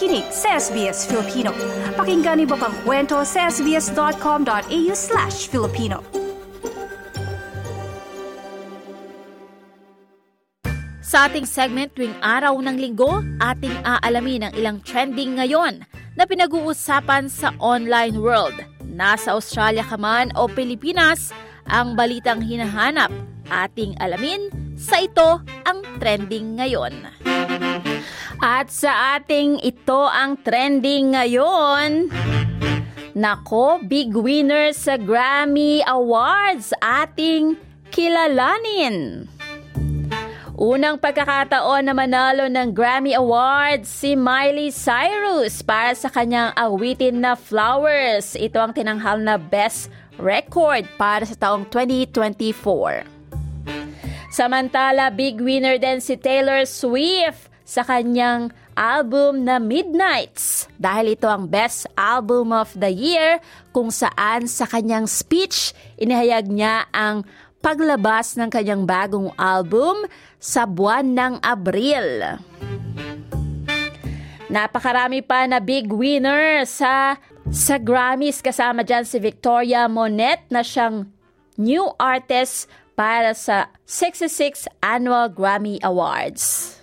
nakikinig sa SBS Filipino. Pakinggan niyo pang kwento sa sbs.com.au slash Filipino. Sa ating segment tuwing araw ng linggo, ating aalamin ang ilang trending ngayon na pinag-uusapan sa online world. Nasa Australia ka man o Pilipinas, ang balitang hinahanap ating alamin sa ito ang trending ngayon. At sa ating ito ang trending ngayon, Nako, big winner sa Grammy Awards ating kilalanin. Unang pagkakataon na manalo ng Grammy Awards si Miley Cyrus para sa kanyang awitin na Flowers. Ito ang tinanghal na Best Record para sa taong 2024. Samantala, big winner din si Taylor Swift sa kanyang album na Midnights dahil ito ang best album of the year kung saan sa kanyang speech inihayag niya ang paglabas ng kanyang bagong album sa buwan ng Abril. Napakarami pa na big winner sa sa Grammys kasama dyan si Victoria Monet na siyang new artist para sa 66 Annual Grammy Awards.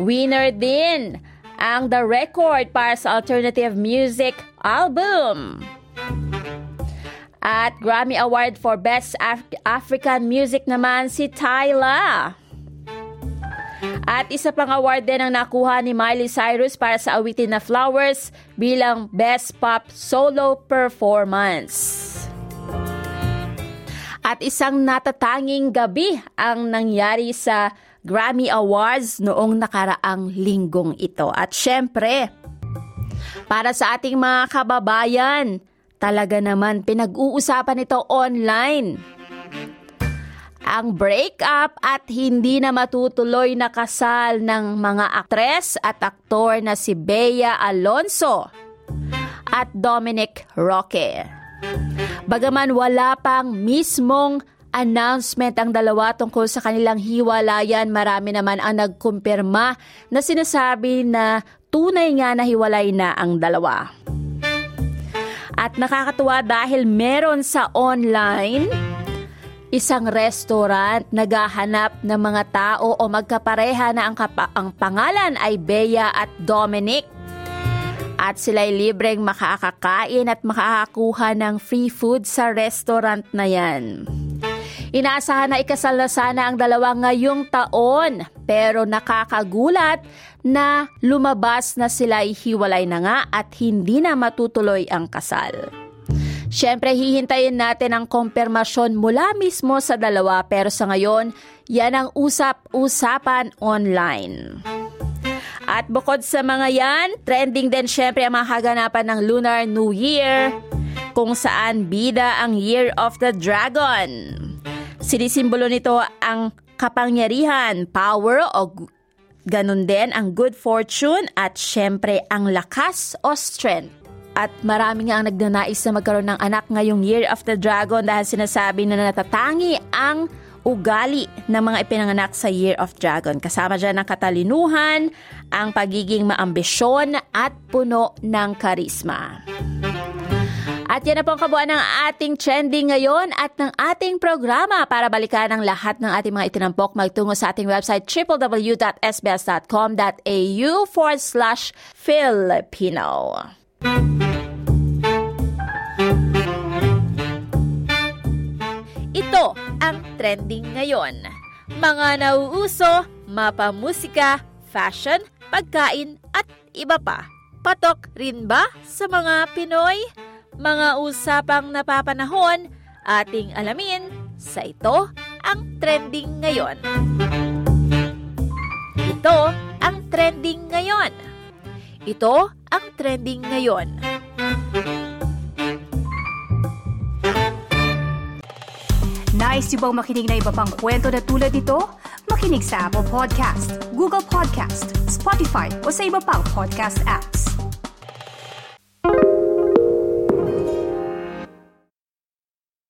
Winner din ang The Record para sa Alternative Music Album. At Grammy Award for Best Af- African Music naman si Tyla. At isa pang award din ang nakuha ni Miley Cyrus para sa awitin na Flowers bilang Best Pop Solo Performance. At isang natatanging gabi ang nangyari sa Grammy Awards noong nakaraang linggong ito. At syempre, para sa ating mga kababayan, talaga naman pinag-uusapan ito online. Ang breakup at hindi na matutuloy na kasal ng mga aktres at aktor na si Bea Alonso at Dominic Roque. Bagaman wala pang mismong announcement ang dalawa tungkol sa kanilang hiwalayan. Marami naman ang nagkumpirma na sinasabi na tunay nga na hiwalay na ang dalawa. At nakakatuwa dahil meron sa online isang restaurant naghahanap ng mga tao o magkapareha na ang, kapa- ang pangalan ay Bea at Dominic at sila'y libreng makakakain at makakakuha ng free food sa restaurant na yan. Inaasahan na ikasal na sana ang dalawa ngayong taon pero nakakagulat na lumabas na sila hiwalay na nga at hindi na matutuloy ang kasal. Siyempre, hihintayin natin ang kompirmasyon mula mismo sa dalawa pero sa ngayon, yan ang usap-usapan online. At bukod sa mga yan, trending din syempre ang mga kaganapan ng Lunar New Year, kung saan bida ang Year of the Dragon. Sinisimbolo nito ang kapangyarihan, power o ganun din ang good fortune at syempre ang lakas o strength. At marami nga ang nagnanais na magkaroon ng anak ngayong Year of the Dragon dahil sinasabi na natatangi ang ugali ng mga ipinanganak sa Year of Dragon. Kasama dyan ang katalinuhan, ang pagiging maambisyon at puno ng karisma. At yan na po kabuuan ng ating trending ngayon at ng ating programa para balikan ang lahat ng ating mga itinampok magtungo sa ating website www.sbs.com.au forward slash Filipino. Ito ang trending ngayon. Mga nauuso, mapamusika, fashion, pagkain at iba pa. Patok rin ba sa mga Pinoy? Mga usapang napapanahon, ating alamin sa ito ang trending ngayon. Ito ang trending ngayon. Ito ang trending ngayon. Nice yung bang makinig na iba pang kwento na tulad ito? Makinig sa Apple Podcast, Google Podcast, Spotify o sa iba pang podcast apps.